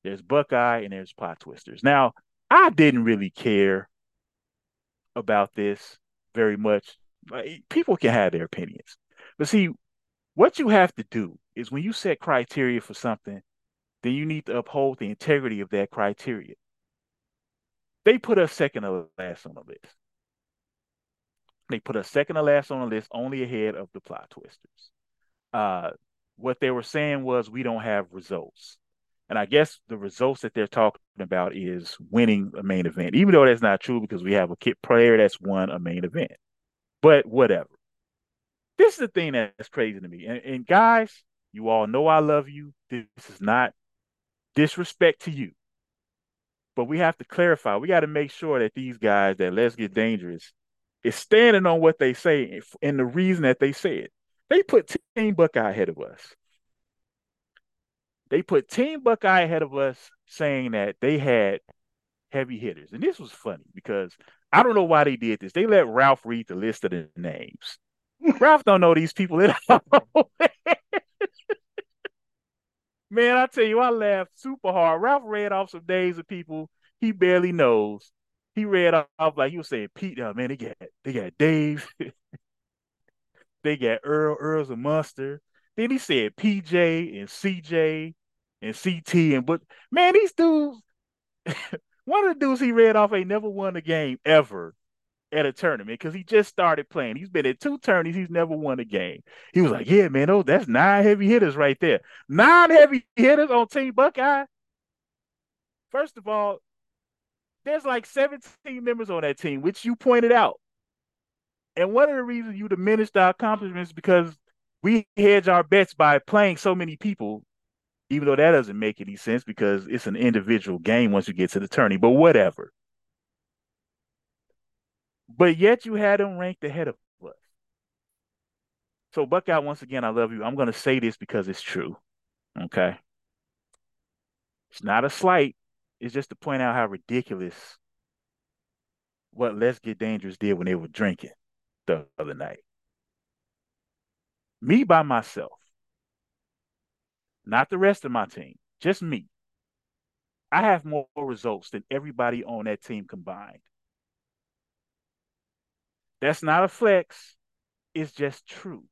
there's Buckeye, and there's Plot Twisters. Now, I didn't really care about this very much. Like, people can have their opinions, but see, what you have to do is when you set criteria for something, then you need to uphold the integrity of that criteria. They put us second or last on the list. They put us second or last on the list, only ahead of the plot twisters. Uh, what they were saying was we don't have results. And I guess the results that they're talking about is winning a main event, even though that's not true because we have a kid player that's won a main event. But whatever. This is the thing that's crazy to me. And, and guys, you all know I love you. This is not disrespect to you. But we have to clarify. We got to make sure that these guys that Let's Get Dangerous is standing on what they say and the reason that they say it. They put Team Buckeye ahead of us. They put Team Buckeye ahead of us, saying that they had heavy hitters. And this was funny because I don't know why they did this. They let Ralph read the list of the names. Ralph don't know these people at all. Man, I tell you, I laughed super hard. Ralph read off some names of people he barely knows. He read off like he was saying, Pete, oh, man, they got they got Dave, they got Earl, Earl's a monster. Then he said PJ and CJ and CT and but man, these dudes, one of the dudes he read off ain't never won a game ever at a tournament because he just started playing. He's been at two tourneys. He's never won a game. He was like, "Yeah, man, oh, that's nine heavy hitters right there. Nine heavy hitters on Team Buckeye." First of all, there's like 17 members on that team, which you pointed out. And one of the reasons you diminished our accomplishments because we hedge our bets by playing so many people, even though that doesn't make any sense because it's an individual game once you get to the tourney. But whatever. But yet you had them ranked ahead of us. So Buckeye, once again, I love you. I'm going to say this because it's true. Okay. It's not a slight. It's just to point out how ridiculous what Let's Get Dangerous did when they were drinking the other night. Me by myself, not the rest of my team, just me. I have more results than everybody on that team combined. That's not a flex, it's just true.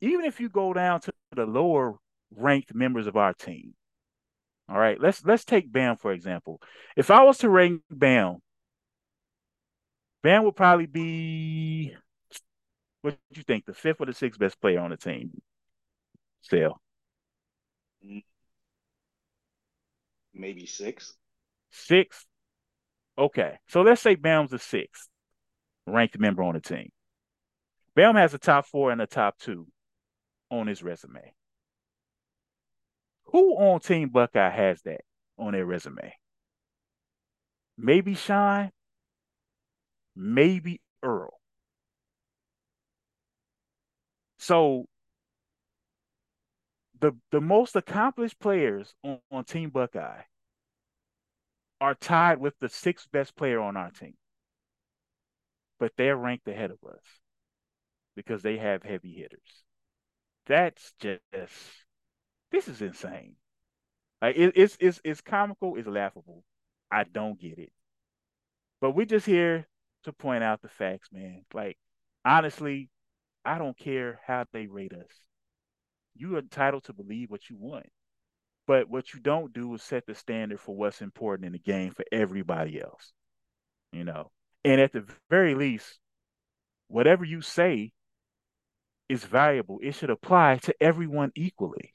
Even if you go down to the lower ranked members of our team, all right, let's let's take Bam for example. If I was to rank Bam, Bam would probably be what do you think, the fifth or the sixth best player on the team? Still. Maybe six. Six. Okay. So let's say Bam's the sixth ranked member on the team. Bam has a top four and a top two on his resume. Who on Team Buckeye has that on their resume? Maybe Shine, maybe Earl. So the the most accomplished players on, on Team Buckeye are tied with the sixth best player on our team. But they're ranked ahead of us because they have heavy hitters. That's just this is insane. Like it, it's it's it's comical, it's laughable. I don't get it. But we're just here to point out the facts, man. Like honestly, I don't care how they rate us. You're entitled to believe what you want. But what you don't do is set the standard for what's important in the game for everybody else. You know. And at the very least, whatever you say is valuable. It should apply to everyone equally.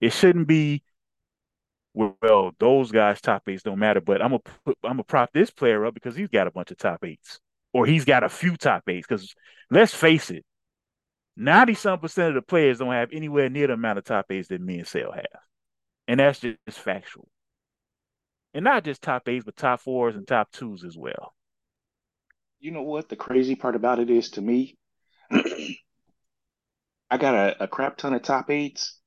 It shouldn't be well, those guys top eights don't matter, but I'm put, I'm gonna prop this player up because he's got a bunch of top eights, or he's got a few top eights. Because let's face it, ninety some percent of the players don't have anywhere near the amount of top eights that me and Cell have, and that's just factual. And not just top eights, but top fours and top twos as well. You know what the crazy part about it is to me? I got a, a crap ton of top eights.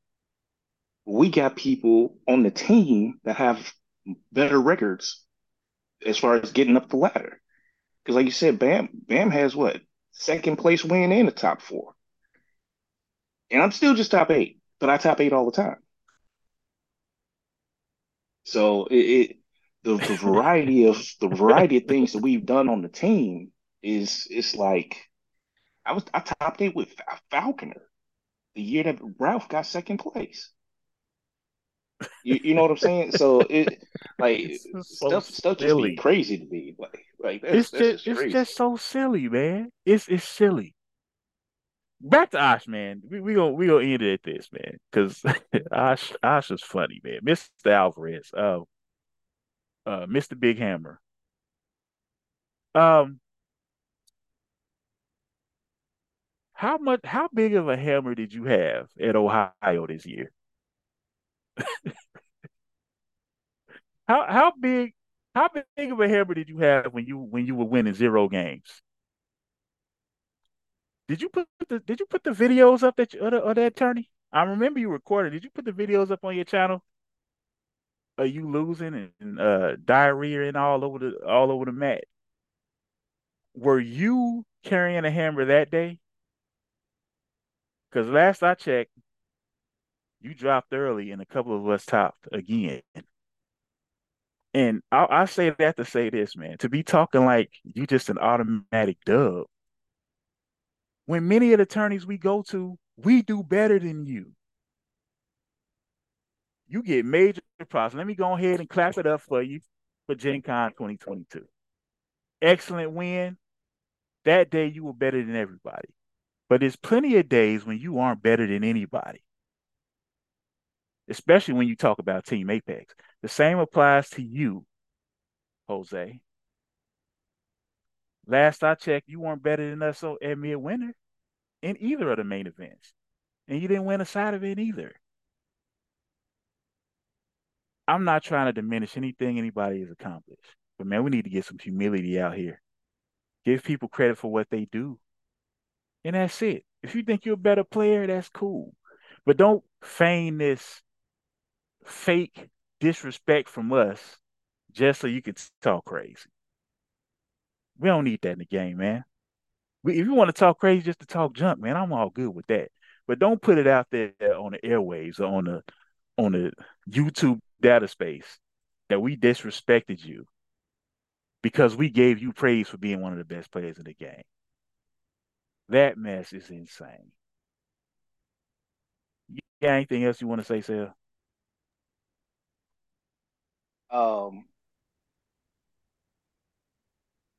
We got people on the team that have better records as far as getting up the ladder. Because, like you said, Bam Bam has what second place win in the top four, and I'm still just top eight, but I top eight all the time. So it, it the, the variety of the variety of things that we've done on the team is it's like I was I topped eight with Falconer the year that Ralph got second place. You, you know what I'm saying? So it like so stuff stuff just be crazy to me. Like like that's, it's that's just, just it's just so silly, man. It's it's silly. Back to Ash, man. We we gonna we gonna end it at this, man, because Ash Ash is funny, man. Mr. Alvarez, uh, uh, Mr. Big Hammer. Um, How much? How big of a hammer did you have at Ohio this year? how how big? How big of a hammer did you have when you when you were winning zero games? Did you put the Did you put the videos up that you, of, the, that attorney? I remember you recorded. Did you put the videos up on your channel? Are you losing and, and uh, diarrhea and all over the all over the mat? Were you carrying a hammer that day? Because last I checked, you dropped early and a couple of us topped again. And I, I say that to say this, man, to be talking like you just an automatic dub. When many of the attorneys we go to, we do better than you. You get major props. Let me go ahead and clap it up for you for Gen Con 2022. Excellent win. That day you were better than everybody. But there's plenty of days when you aren't better than anybody, especially when you talk about Team Apex. The same applies to you, Jose. Last I checked, you weren't better than us so at Midwinter in either of the main events. And you didn't win a side it either. I'm not trying to diminish anything anybody has accomplished. But man, we need to get some humility out here. Give people credit for what they do. And that's it. If you think you're a better player, that's cool. But don't feign this fake disrespect from us just so you can talk crazy. We don't need that in the game, man. We, if you want to talk crazy just to talk junk, man, I'm all good with that. But don't put it out there on the airwaves or on the on the YouTube data space that we disrespected you because we gave you praise for being one of the best players in the game. That mess is insane. You got anything else you want to say, Sal? Um,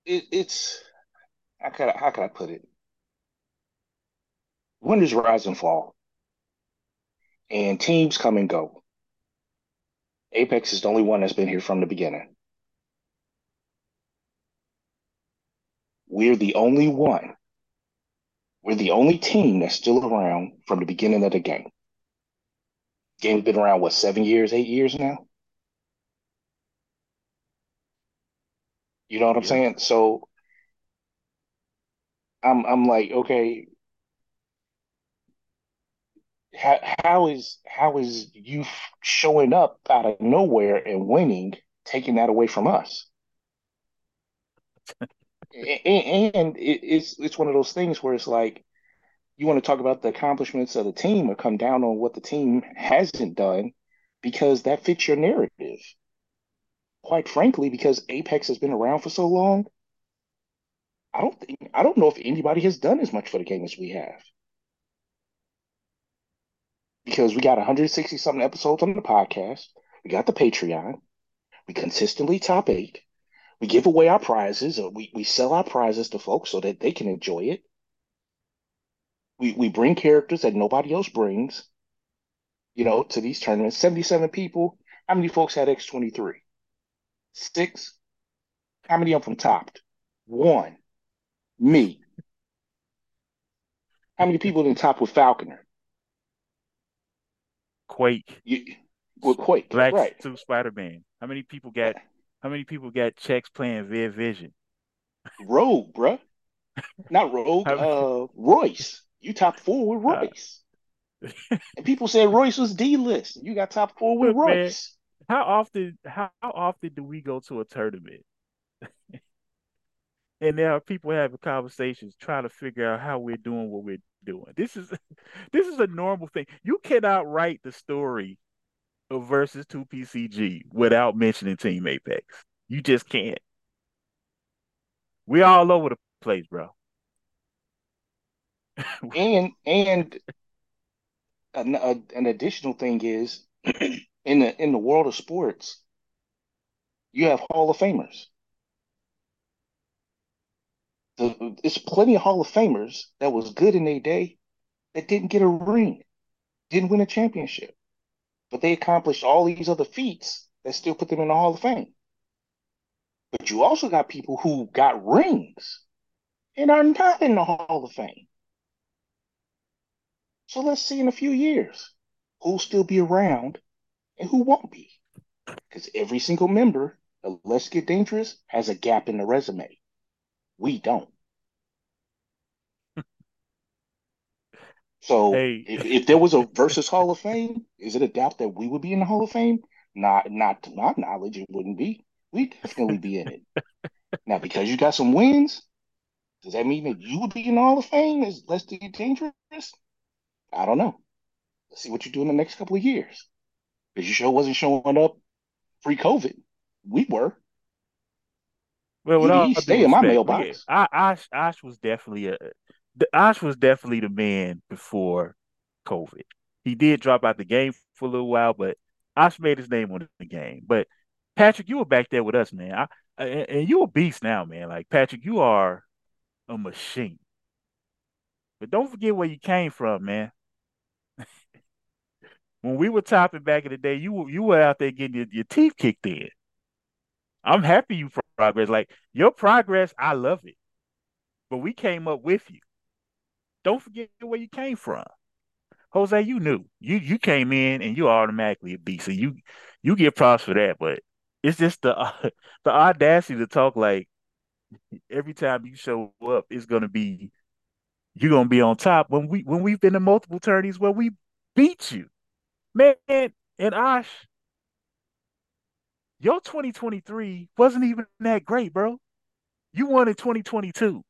it, it's how can I, how can I put it? Winners rise and fall, and teams come and go. Apex is the only one that's been here from the beginning. We're the only one. We're the only team that's still around from the beginning of the game. Game's been around what seven years, eight years now. You know what I'm Yeah. saying? So I'm I'm like, okay, how how is how is you showing up out of nowhere and winning, taking that away from us? And, and it, it's it's one of those things where it's like you want to talk about the accomplishments of the team or come down on what the team hasn't done because that fits your narrative. Quite frankly, because Apex has been around for so long, I don't think I don't know if anybody has done as much for the game as we have. Because we got 160 something episodes on the podcast, we got the Patreon, we consistently top eight, we give away our prizes, or we, we sell our prizes to folks so that they can enjoy it. We we bring characters that nobody else brings, you know, to these tournaments. 77 people. How many folks had X23? Six. How many of them topped? One. Me. How many people didn't top with Falconer? Quake, You, with Quake, Black right? Suit Spider Man. How many people got? How many people got checks playing Viv Vision? Rogue, bruh. Not Rogue. Uh, Royce. You top four with uh, Royce. And people said Royce was D list. You got top four with Royce. How often? How, often do we go to a tournament and there are people having conversations trying to figure out how we're doing what we're doing? This is this is a normal thing. You cannot write the story of versus two PCG without mentioning Team Apex. You just can't. We all over the place, bro. And and an, an additional thing is in the in the world of sports, you have Hall of Famers. The, it's plenty of Hall of Famers that was good in their day that didn't get a ring, didn't win a championship, but they accomplished all these other feats that still put them in the Hall of Fame. But you also got people who got rings and are not in the Hall of Fame. So let's see in a few years who'll still be around and who won't be. Because every single member of Let's Get Dangerous has a gap in the resume. We don't. So Hey, if, if there was a versus Hall of Fame, is it a doubt that we would be in the Hall of Fame? Not not to my knowledge, it wouldn't be. We'd definitely be in it. Now, because you got some wins, does that mean that you would be in the Hall of Fame as Let's Get Dangerous? I don't know. Let's see what you do in the next couple of years. Because your show wasn't showing up pre-COVID. We were. well, with all stay in my mailbox. I, Ash. Ash was definitely a. the- Ash was definitely the man before COVID. He did drop out the game for a little while, but Ash made his name on the game. But Patrick, you were back there with us, man. I, and, and you a beast now, man. Like Patrick, you are a machine. But don't forget where you came from, man. When we were topping back in the day, you were you were out there getting your, your teeth kicked in. I'm happy you progress. Like your progress, I love it. But we came up with you. Don't forget where you came from. Jose, you knew. You you came in and you automatically a beast. So you you get props for that, but it's just the uh, the audacity to talk like every time you show up, it's gonna be you're gonna be on top when we when we've been in multiple tourneys where we beat you. Man, and Ash, your 2023 wasn't even that great, bro. You won in 2022.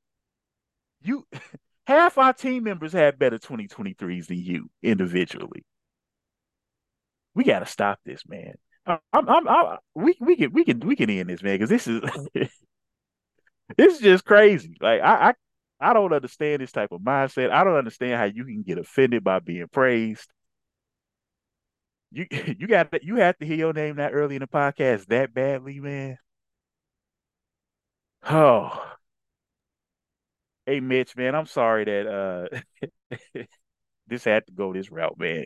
you half our team members had better 2023s than you individually. We got to stop this, man. I'm, I'm, I'm, we, we can, we can, we can end this, man, because this is, this is just crazy. Like I, I, I don't understand this type of mindset. I don't understand how you can get offended by being praised. You, you got, you have to hear your name that early in the podcast that badly, man. Oh, hey Mitch, man, I'm sorry that uh this had to go this route, man.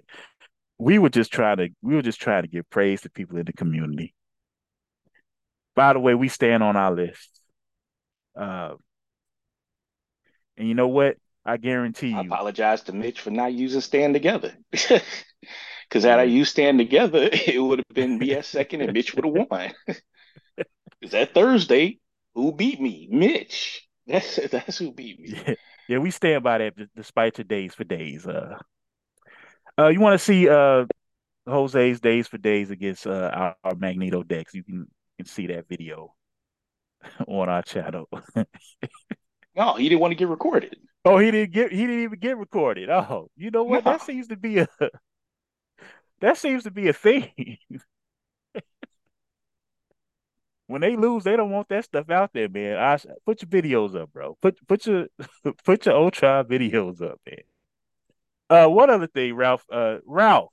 We were just trying to we were just trying to give praise to people in the community. By the way, we stand on our list. Uh, and you know what? I guarantee you. I apologize to Mitch for not using stand together. Because had I used stand together, it would have been me at second and Mitch would have won. Because that Thursday, who beat me? Mitch. That's that's who beat me. Yeah, yeah we stand by that despite your days for days. Uh, uh, you want to see uh Jose's days for days against uh our, our Magneto decks? You can can see that video on our channel. no, he didn't want to get recorded. Oh, he didn't get he didn't even get recorded. Oh, you know what? No. That seems to be a that seems to be a thing when they lose, they don't want that stuff out there, man. I put your videos up, bro. Put put your put your Ultron videos up, man. Uh, one other thing, Ralph. Uh, Ralph,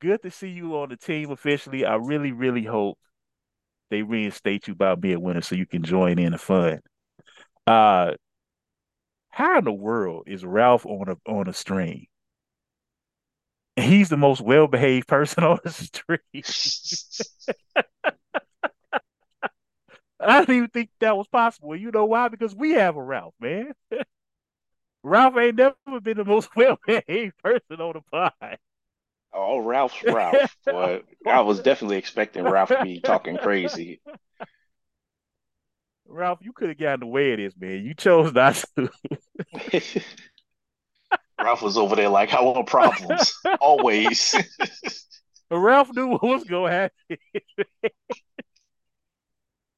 good to see you on the team officially. I really, really hope they reinstate you by being a winner so you can join in the fun. Uh, how in the world is Ralph on a on a stream? He's the most well behaved person on the street. I didn't even think that was possible. You know why? Because we have a Ralph, man. Ralph ain't never been the most well behaved person on the pod. Oh, Ralph's Ralph. Boy, I was definitely expecting Ralph to be talking crazy. Ralph, you could have gotten the way of this, man. You chose not to. Ralph was over there like, I want problems. Always. Ralph knew what was going to happen.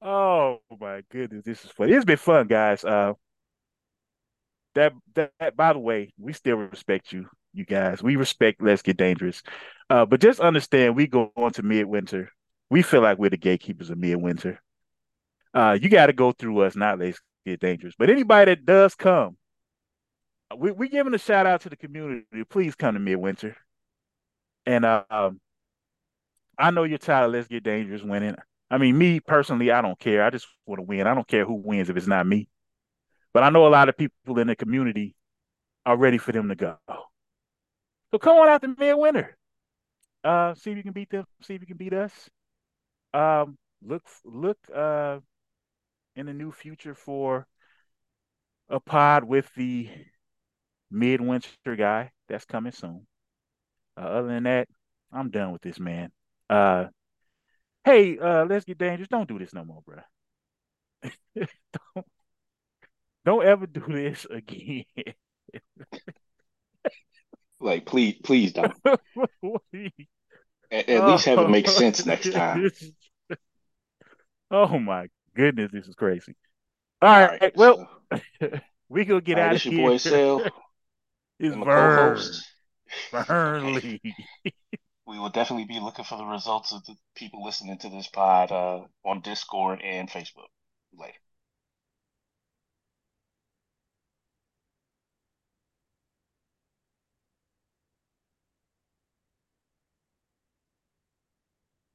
Oh my goodness, this is funny. It's been fun, guys. Uh, that, that by the way, we still respect you, you guys. We respect Let's Get Dangerous. Uh, but just understand, we go on to midwinter. We feel like we're the gatekeepers of midwinter. Uh, you got to go through us, not Let's Get Dangerous. But anybody that does come, we we giving a shout out to the community. Please come to midwinter. And uh, um, I know you're tired of Let's Get Dangerous winning. I mean, me personally, I don't care. I just want to win. I don't care who wins if it's not me. But I know a lot of people in the community are ready for them to go. So come on out to winner. Uh, see if you can beat them. See if you can beat us. Um, look, look, uh, in the new future for a pod with the midwinter guy that's coming soon. Uh, other than that, I'm done with this, man. Uh, hey, uh, let's get dangerous. Don't do this no more, bro. don't, don't ever do this again. like, please, please don't. at, at oh, least have it make sense next time. oh my goodness, this is crazy. All, All right, right, well, so, we gonna get out of here. Boy Cell. It's Burnley we will definitely be looking for the results of the people listening to this pod uh, on Discord and Facebook later.